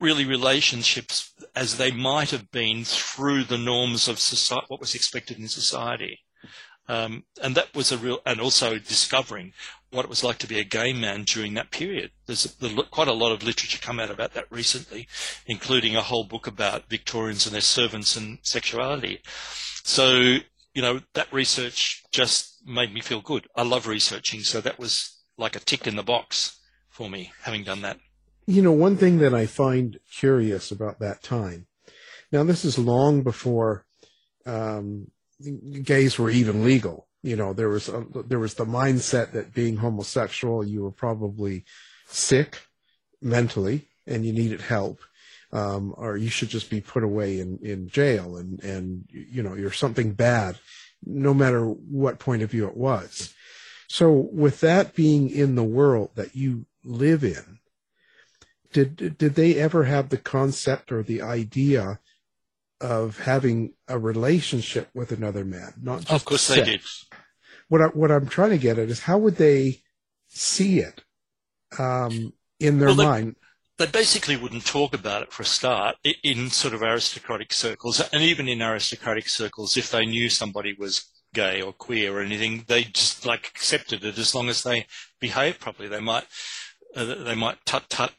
really relationships as they might have been through the norms of society, what was expected in society. Um, and that was a real, and also discovering what it was like to be a gay man during that period. There's, quite a lot of literature come out about that recently, including a whole book about Victorians and their servants and sexuality. So, you know, that research just made me feel good. I love researching, so that was like a tick in the box for me, having done that.
You know, one thing that I find curious about that time, now this is long before um, gays were even legal. You know, there was a, there was the mindset that being homosexual, you were probably sick mentally and you needed help, um, or you should just be put away in, in jail and, and, you know, you're something bad, no matter what point of view it was. So with that being in the world that you live in, did, did they ever have the concept or the idea of having a relationship with another man, not just
of course
sex.
they did.
What I, what I'm trying to get at is how would they see it um, in their
well, they,
mind?
They basically wouldn't talk about it for a start in sort of aristocratic circles, and even in aristocratic circles, if they knew somebody was gay or queer or anything, they just like accepted it as long as they behaved properly. They might uh, they might tut tut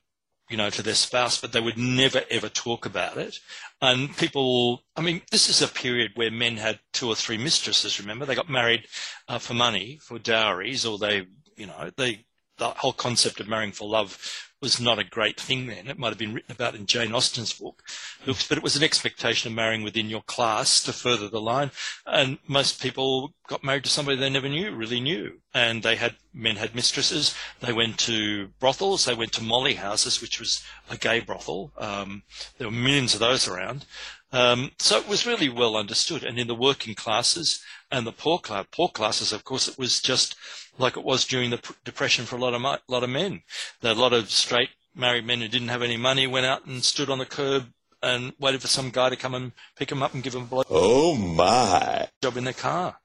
you know, to their spouse, but they would never ever talk about it. And people, I mean, this is a period where men had two or three mistresses. Remember, they got married uh, for money, for dowries, or they, you know, they the whole concept of marrying for love was not a great thing then. It might have been written about in Jane Austen's book, but it was an expectation of marrying within your class to further the line. And most people got married to somebody they never knew, really knew. And they had, men had mistresses. They went to brothels. They went to molly houses, which was a gay brothel. Um, there were millions of those around. Um, so it was really well understood. And in the working classes and the poor, class, poor classes, of course, it was just like it was during the depression for a lot of a lot of men. There a lot of straight married men who didn't have any money went out and stood on the curb and waited for some guy to come and pick them up and give them a blow.
Oh my!
Job in their car.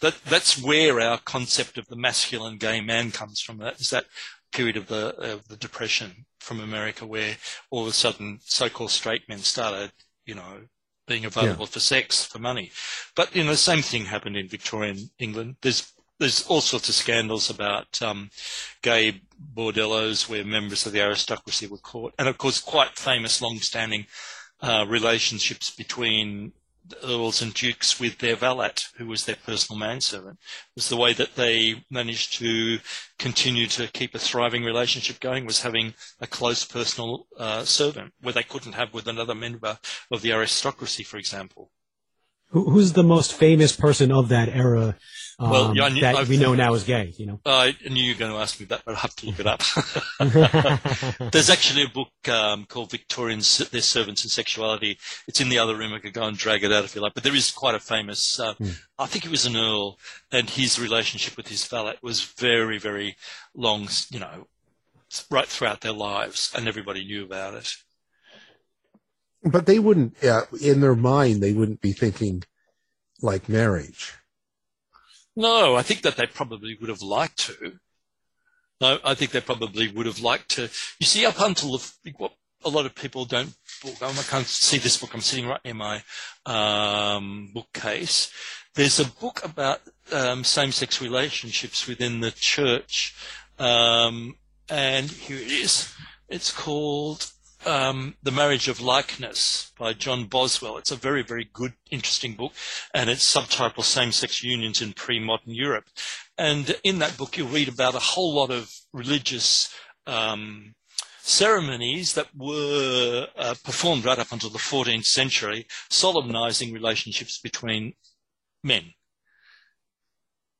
That that's where our concept of the masculine gay man comes from. That is that period of the of the depression from America, where all of a sudden so-called straight men started, you know, being available yeah. for sex for money. But you know, the same thing happened in Victorian England. There's there's all sorts of scandals about um, gay bordellos where members of the aristocracy were caught, and of course, quite famous, long-standing uh, relationships between earls and dukes with their valet, who was their personal manservant. It was the way that they managed to continue to keep a thriving relationship going was having a close personal uh, servant, where they couldn't have with another member of the aristocracy, for example.
Who, who's the most famous person of that era um,
Well, yeah, knew-
that
I've-
we know now is gay? You know.
I knew you were going to ask me that, but I'll have to look it up. <laughs> There's actually a book um, called Victorians, Their Servants and Sexuality. It's in the other room. I could go and drag it out if you like. But there is quite a famous, uh, I think he was an earl, and his relationship with his valet was very, very long, you know, right throughout their lives, and everybody knew about it.
But they wouldn't, in their mind, they wouldn't be thinking like marriage.
No, I think that they probably would have liked to. No, I think they probably would have liked to. You see, up until the, what a lot of people don't. I can't see this book. I'm sitting right near my um, bookcase. There's a book about um, same-sex relationships within the church, um, and here it is. It's called um, The Marriage of Likeness by John Boswell. It's a very, very good, interesting book, and it's subtitled Same-Sex Unions in Pre-Modern Europe. And in that book, you'll read about a whole lot of religious um, ceremonies that were uh, performed right up until the 14th century, solemnizing relationships between men.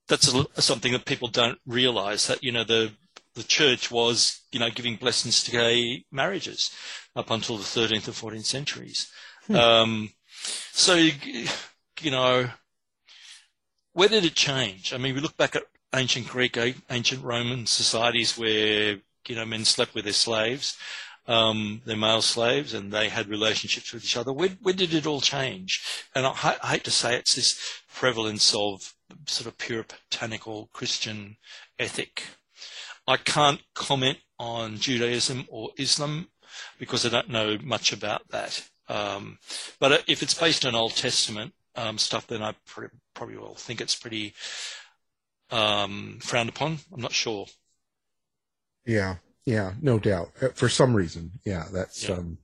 That's a, something that people don't realize that, you know, the, the church was, you know, giving blessings to gay marriages up until the 13th and 14th centuries. Um, so, you know, where did it change? I mean, we look back at ancient Greek, ancient Roman societies where, you know, men slept with their slaves, um, their male slaves, and they had relationships with each other. Where, where did it all change? And I, I hate to say it's this prevalence of sort of puritanical Christian ethic. I can't comment on Judaism or Islam because I don't know much about that. Um, but if it's based on Old Testament um, stuff, then I pr- probably will think it's pretty um, frowned upon. I'm not sure.
Yeah, yeah, no doubt. Uh, For some reason, yeah, that's
Yeah.
um,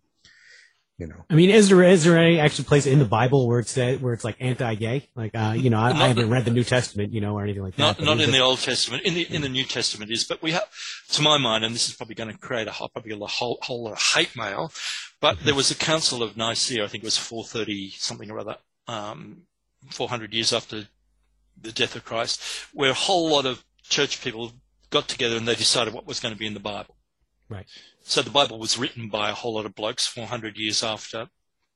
you know,
I mean, is there is there any actual place in the Bible where it's said where it's like anti-gay? Like, uh, you know, I, I haven't read the New Testament, you know, or anything like that.
Not
but
not in
it-
the Old Testament. In the in the New Testament is, but we have, to my mind, and this is probably going to create a whole- probably a whole whole lot of hate mail. But there was a Council of Nicaea, I think it was 430 something or other, um, 400 years after the death of Christ, where a whole lot of church people got together and they decided what was going to be in the Bible.
Right.
So the Bible was written by a whole lot of blokes 400 years after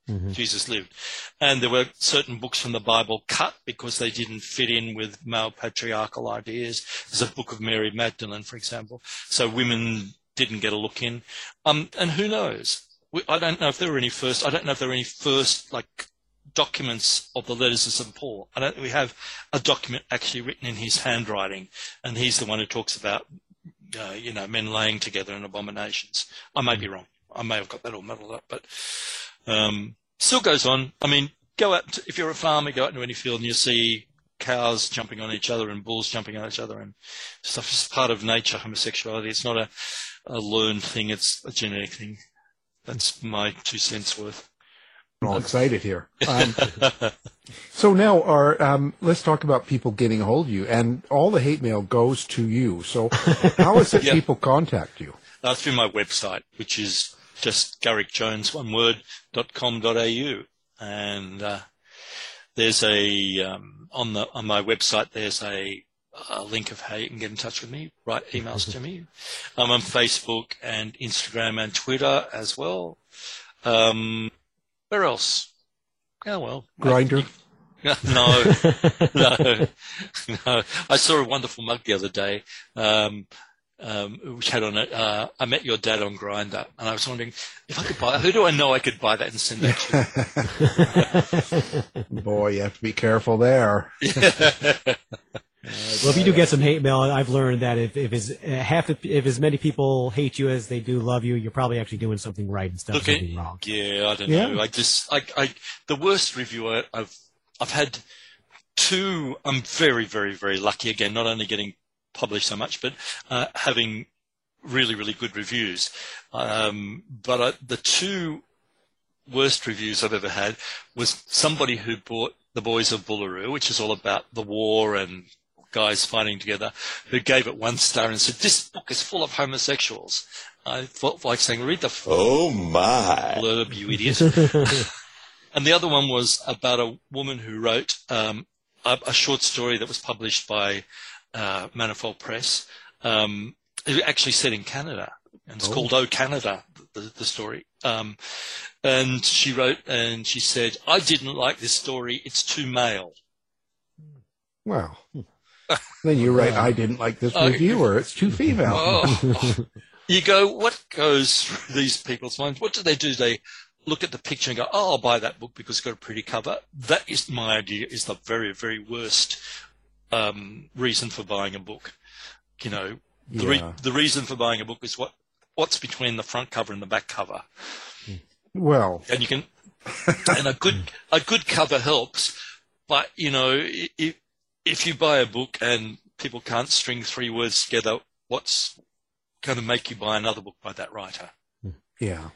Mhm.
Jesus lived. And there were certain books from the Bible cut because they didn't fit in with male patriarchal ideas. There's a book of Mary Magdalene, for example. So women didn't get a look in. Um, and who knows? We, I don't know if there were any first, I don't know if there were any first, like, documents of the letters of St. Paul. I don't, think we have a document actually written in his handwriting, and he's the one who talks about, uh, you know, men laying together in abominations. I may be wrong. I may have got that all muddled up, but um, still goes on. I mean, go out to, if you're a farmer, go out into any field and you see cows jumping on each other and bulls jumping on each other and stuff. It's part of nature, homosexuality. It's not a, a learned thing. It's a genetic thing. That's my two cents worth.
All excited here. <laughs> Um, so now, our um, let's talk about people getting a hold of you, and all the hate mail goes to you. So, how is it <laughs>
Yeah.
people contact you?
uh, through my website, which is just garrickjones, one word, dot com dot au. And, uh, there's a, um, on the, on my website, there's a, a link of how you can get in touch with me, write emails to me. <laughs> I'm on Facebook and Instagram and Twitter as well. Um, where else? Oh, well.
Grindr. <laughs>
no, no, no. I saw a wonderful mug the other day, um, um, which had on it, uh, I met your dad on Grindr, and I was wondering if I could buy, who do I know I could buy that and send that to? <laughs>
Boy, you have to be careful there. <laughs>
Well, if you do get some hate mail, I've learned that if if as uh, half if as many people hate you as they do love you, you're probably actually doing something right instead of
Look,
something wrong.
yeah, I don't
Yeah.
know. I just, I, I, the worst review I, I've, I've had two. I'm very, very, very lucky again. Not only getting published so much, but uh, having really, really good reviews. Um, but I, the two worst reviews I've ever had was somebody who bought The Boys of Boolaroo, which is all about the war and guys fighting together, who gave it one star and said, this book is full of homosexuals. I felt like saying, read the
oh my
blurb, you idiot. <laughs> and the other one was about a woman who wrote um, a, a, short story that was published by uh, Manifold Press, um, actually set in Canada. And it's oh. called Oh Canada, the, the story. Um, and she wrote and she said, I didn't like this story. It's too male.
Wow. Then you write, I didn't like this reviewer. It's too female.
Oh. <laughs> you go, what goes through these people's minds? What do they do? They look at the picture and go, oh, I'll buy that book because it's got a pretty cover. That is my idea is the very, very worst um, reason for buying a book. You know, the, yeah. re- the reason for buying a book is what what's between the front cover and the back cover.
Well,
and you can, and a good a good cover helps, but you know, if if you buy a book and people can't string three words together, what's going to make you buy another book by that writer? Hmm.
Yeah.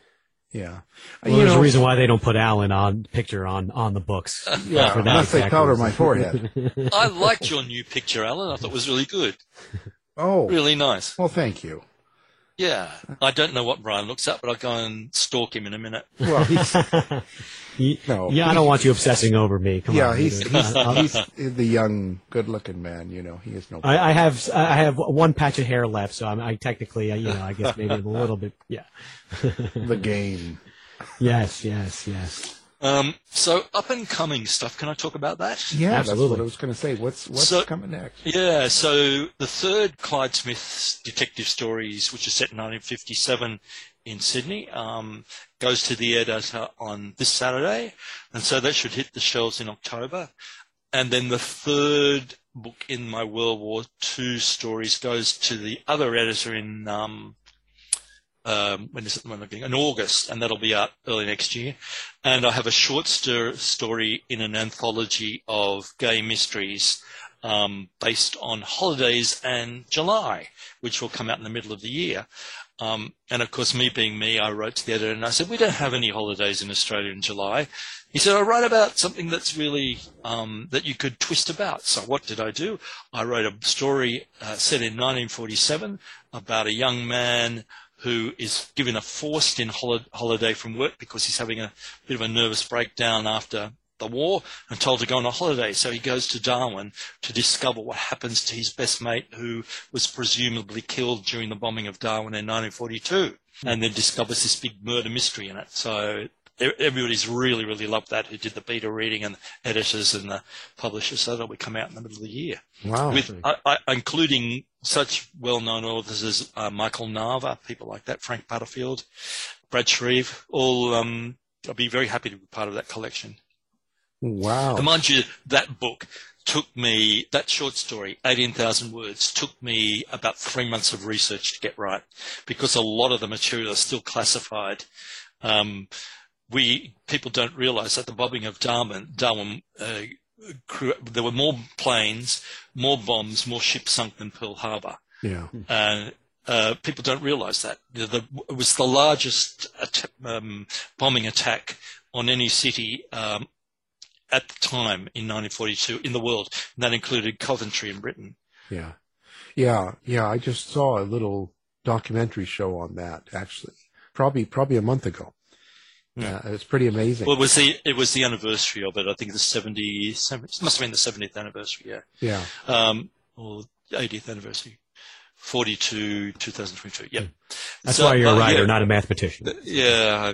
Yeah.
Well, there's know, a reason why they don't put Alan on picture on, on the books. <laughs>
Yeah, unless they powder my forehead.
I liked your new picture, Alan. I thought it was really good.
Oh.
Really nice.
Well, thank you.
Yeah. I don't know what Brian looks at, but I'll go and stalk him in a minute.
Well, he's, <laughs>
no. Yeah, I don't want you obsessing over me. Come
yeah,
on.
he's, he's, <laughs> he's, the young, good-looking man. You know, he is no.
I, I, have I have one patch of hair left, so I'm, I technically, uh, you know, I guess maybe a little bit. Yeah.
the game. <laughs>
Yes, yes, yes.
Um, so up and coming stuff. Can I talk about that?
Yeah, Absolutely. that's what I was going to say. What's what's so, coming next?
Yeah, so the third Clyde Smith detective stories, which is set in 1957 in Sydney, um, goes to the editor on this Saturday, and so that should hit the shelves in October. And then the third book in my World War II stories goes to the other editor in um, um, when looking in August, and that'll be out early next year. And I have a short story in an anthology of gay mysteries um, based on holidays and July, which will come out in the middle of the year. Um, and of course, me being me, I wrote to the editor and I said, "We don't have any holidays in Australia in July." He said, "I write about something that's really um, that you could twist about." So what did I do? I wrote a story uh, set in 1947 about a young man who is given a forced in holiday from work because he's having a bit of a nervous breakdown after the war and told to go on a holiday. So he goes to Darwin to discover what happens to his best mate who was presumably killed during the bombing of Darwin in 1942 and then discovers this big murder mystery in it. So everybody's really, really loved that who did the beta reading and the editors and the publishers. So that'll be come out in the middle of the year.
Wow.
With, I, I, including such well-known authors as uh, Michael Nava, people like that, Frank Butterfield, Brad Shreve, all, um, I'll be very happy to be part of that collection.
Wow.
And mind you, that book took me, that short story, 18,000 words, took me about three months of research to get right because a lot of the material is still classified. Um, we people don't realise that the bombing of Darwin, Darwin, uh, crew, there were more planes, more bombs, more ships sunk than Pearl Harbor.
Yeah.
And uh, people don't realise that the, the, it was the largest att- um, bombing attack on any city um, at the time in 1942 in the world, and that included Coventry in Britain.
Yeah, yeah, yeah. I just saw a little documentary show on that actually, probably probably a month ago. Yeah, it's pretty amazing.
Well, it was the it was the anniversary of it. I think the 70, 70 it must have been the seventieth anniversary. Yeah.
Yeah.
Um, or eightieth anniversary. 42, 2022. Yeah,
That's so, why you're a uh, writer, yeah, not a mathematician.
Yeah.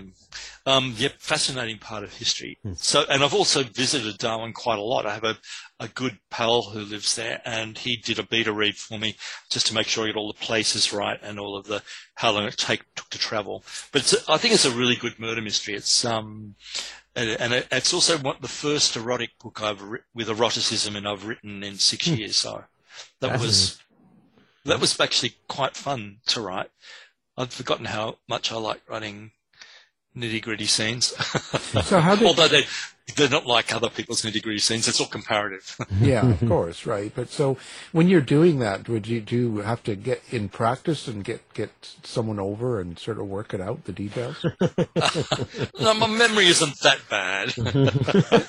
Um, yep. Fascinating part of history. Hmm. So, and I've also visited Darwin quite a lot. I have a, a good pal who lives there and he did a beta read for me just to make sure I get all the places right and all of the, how long it take, took to travel. But it's, I think it's a really good murder mystery. It's, um, and, it's also one, the first erotic book I've written with eroticism and I've written in six hmm. years. So that was, that was actually quite fun to write. I'd forgotten how much I like writing nitty gritty scenes. <laughs>
So how did-
Although they they're not like other people's nitty gritty scenes. It's all comparative. <laughs>
yeah, of course, right. But so when you're doing that, would you do you have to get in practice and get get someone over and sort of work it out the details? <laughs>
no, my memory isn't that bad.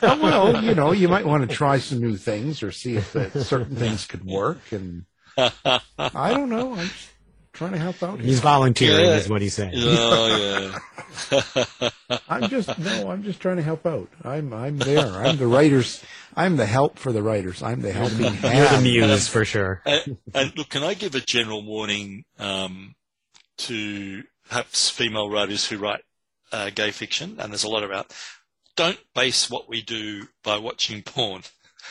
Oh, well, you know, you might want to try some new things or see if certain things could work. And I don't know. I'm just trying to help out. here.
He's volunteering,
Yeah.
is what he's saying.
Oh yeah. <laughs>
I'm just no. I'm just trying to help out. I'm I'm there. I'm the writers. I'm the help for the writers. I'm the helping
You're the muse for sure.
and, and look, can I give a general warning um, to perhaps female writers who write uh, gay fiction, and there's a lot about. Don't base what we do by watching porn,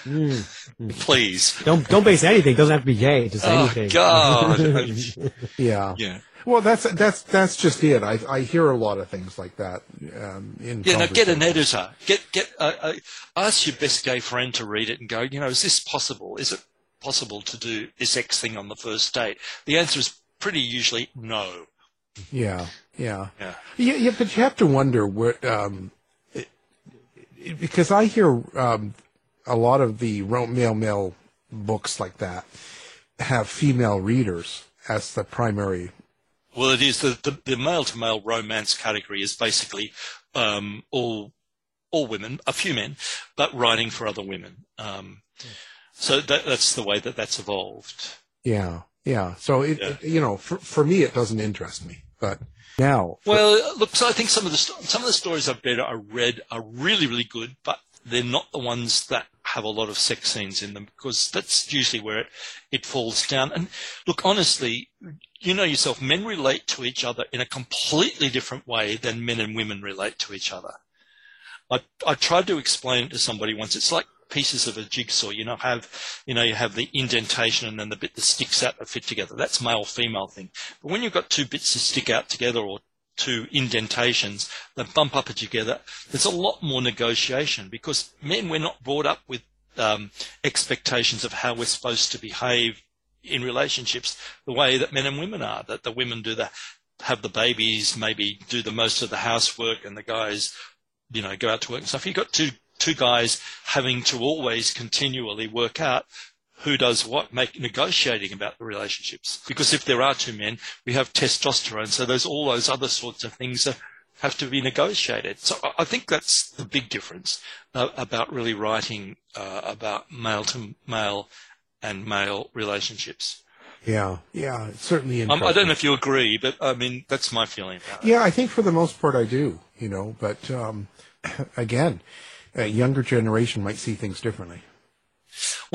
<laughs> please.
Don't don't base anything. It doesn't have to be gay. Just
Oh
anything. <laughs>
God! <laughs>
Yeah.
yeah.
Well, that's that's that's just it. I I hear a lot of things like that. Um, in
Yeah, now get an editor. Get get uh, uh, ask your best gay friend to read it and go. You know, is this possible? Is it possible to do this X thing on the first date? The answer is pretty usually no.
Yeah, yeah,
Yeah.
yeah, yeah. But you have to wonder what, um, it, it- because I hear um, a lot of the male male books like that have female readers as the primary.
Well, it is the the, the male to male romance category is basically um, all all women, a few men, but writing for other women. Um, so that, that's the way that that's evolved.
Yeah, yeah. So it,
Yeah.
it- you know, for for me, it doesn't interest me. But now,
Well, look, so I think some of the some of the stories I've read, I read are really really good, but they're not the ones that have a lot of sex scenes in them because that's usually where it, it falls down. And look, honestly, you know yourself, men relate to each other in a completely different way than men and women relate to each other. I I tried to explain it to somebody once. It's like pieces of a jigsaw. You know, have you know you have the indentation and then the bit that sticks out that fit together. That's male female thing. But when you've got two bits that stick out together or two indentations that bump up together, there's a lot more negotiation because men we're not brought up with um, expectations of how we're supposed to behave in relationships the way that men and women are. That the women do the have the babies, maybe do the most of the housework, and the guys, you know, go out to work and stuff. You've got two two guys having to always continually work out who does what, make negotiating about the relationships. Because if there are two men, we have testosterone, so there's all those other sorts of things that have to be negotiated. So I- think that's the big difference uh, about really writing uh, about male to male and male relationships.
yeah, yeah, certainly
Um, I don't know if you agree, but I mean that's my feeling about it.
Yeah, I think for the most part I do. You know, but um, <clears throat> again, a younger generation might see things differently.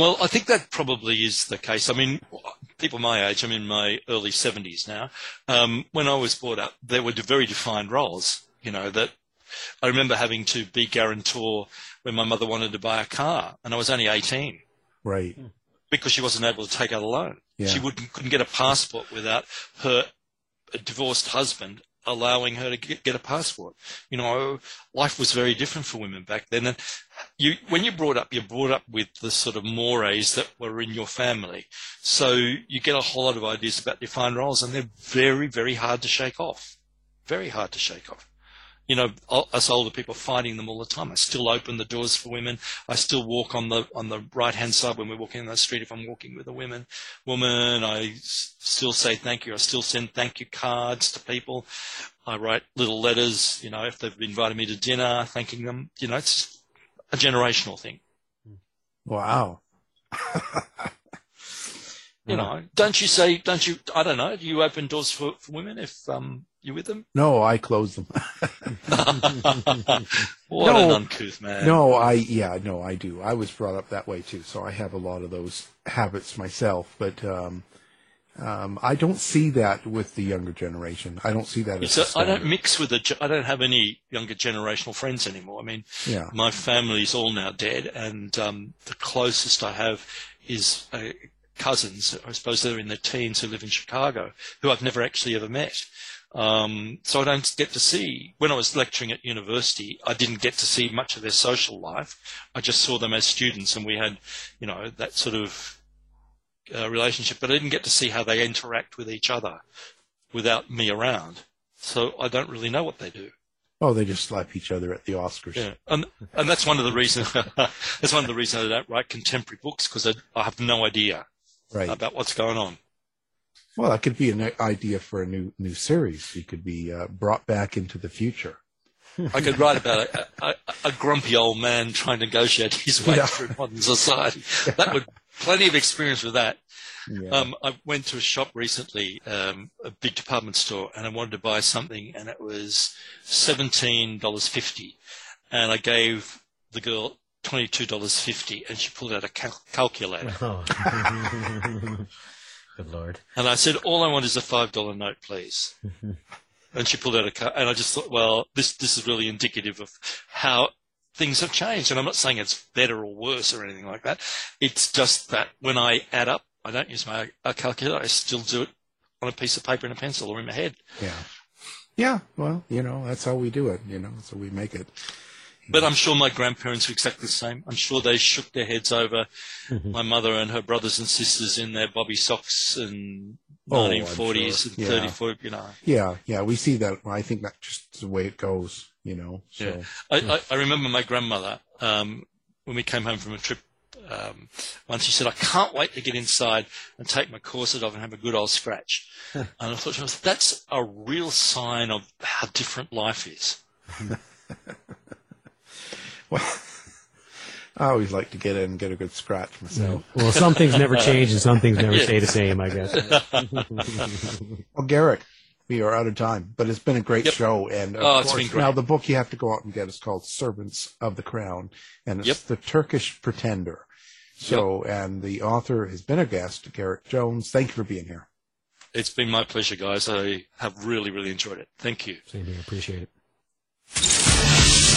Well, I think that probably is the case. I mean, people my age, I'm in my early 70s now. Um, when I was brought up, there were very defined roles. You know, that I remember having to be guarantor when my mother wanted to buy a car, and I was only 18
Right.
because she wasn't able to take out a loan.
Yeah.
She wouldn't, couldn't get a passport without her divorced husband allowing her to get, a passport. You know, life was very different for women back then. And you, when you're brought up, you're brought up with the sort of mores that were in your family. So you get a whole lot of ideas about defined roles and they're very, very hard to shake off. Very hard to shake off. You know, us older people fighting them all the time. I still open the doors for women. I still walk on the on the right hand side when we're walking in the street. If I'm walking with a women, woman, I still say thank you. I still send thank you cards to people. I write little letters. You know, if they've invited me to dinner, thanking them. You know, it's a generational thing.
Wow. <laughs>
You know, don't you say, don't you? I don't know. Do you open doors for, for women if um you're with them?
No, I close them. <laughs> <laughs>
What
No.
an uncouth man.
No, I yeah, no, I do. I was brought up that way too, so I have a lot of those habits myself. But um, um, I don't see that with the younger generation. I don't see that as. A
a, I don't mix with the. I don't have any younger generational friends anymore. I mean,
Yeah.
my family's all now dead, and um, the closest I have is uh, cousins. I suppose they're in their teens who live in Chicago, who I've never actually ever met. Um, so I don't get to see. When I was lecturing at university, I didn't get to see much of their social life. I just saw them as students, and we had, you know, that sort of uh, relationship. But I didn't get to see how they interact with each other without me around. So I don't really know what they do.
Oh, they just slap each other at the Oscars.
Yeah, and and that's one of the reasons. <laughs> that's one of the reasons I don't write contemporary books because I, I have no idea
Right.
about what's going on.
Well, that could be an idea for a new new series. You could be uh, brought back into the future.
I could write about a, a, a grumpy old man trying to negotiate his way
Yeah.
through modern society. That would plenty of experience with that.
Yeah.
Um, I went to a shop recently, um, a big department store, and I wanted to buy something, and it was seventeen dollars fifty, and I gave the girl twenty two dollars fifty, and she pulled out a cal- calculator,
Oh. <laughs> Good lord.
and I said, "All I want is a five dollar note, please." <laughs> and she pulled out a car, and I just thought, well, this this is really indicative of how things have changed. And I'm not saying it's better or worse or anything like that. It's just that when I add up, I don't use my uh, calculator. I still do it on a piece of paper and a pencil or in my head.
Yeah. Yeah. Well, you know, that's how we do it. You know, so we make it.
But I'm sure my grandparents were exactly the same. I'm sure they shook their heads over my mother and her brothers and sisters in their bobby socks and
Oh,
1940s
sure.
and
Yeah.
34, you know.
Yeah. Yeah. We see that. I think that's just the way it goes. You know. So.
Yeah. I, I, I remember my grandmother, um, when we came home from a trip, um, once she said, I can't wait to get inside and take my corset off and have a good old scratch. and I thought, to myself, that's a real sign of how different life is. <laughs>
Well, <laughs> I always like to get in and get a good scratch myself.
Well, some things never change and some things never
Yeah.
stay the same, I guess. <laughs>
Well, Garrick, we are out of time, but it's been a great
Yep.
show. And of
Oh, it's
course,
been great.
now the book you have to go out and get is called Servants of the Crown, and it's
Yep.
the Turkish Pretender. So, and the author has been a guest, Garrick Jones. Thank you for being here.
It's been my pleasure, guys. I have really, really enjoyed it. Thank you.
Same here. Appreciate it.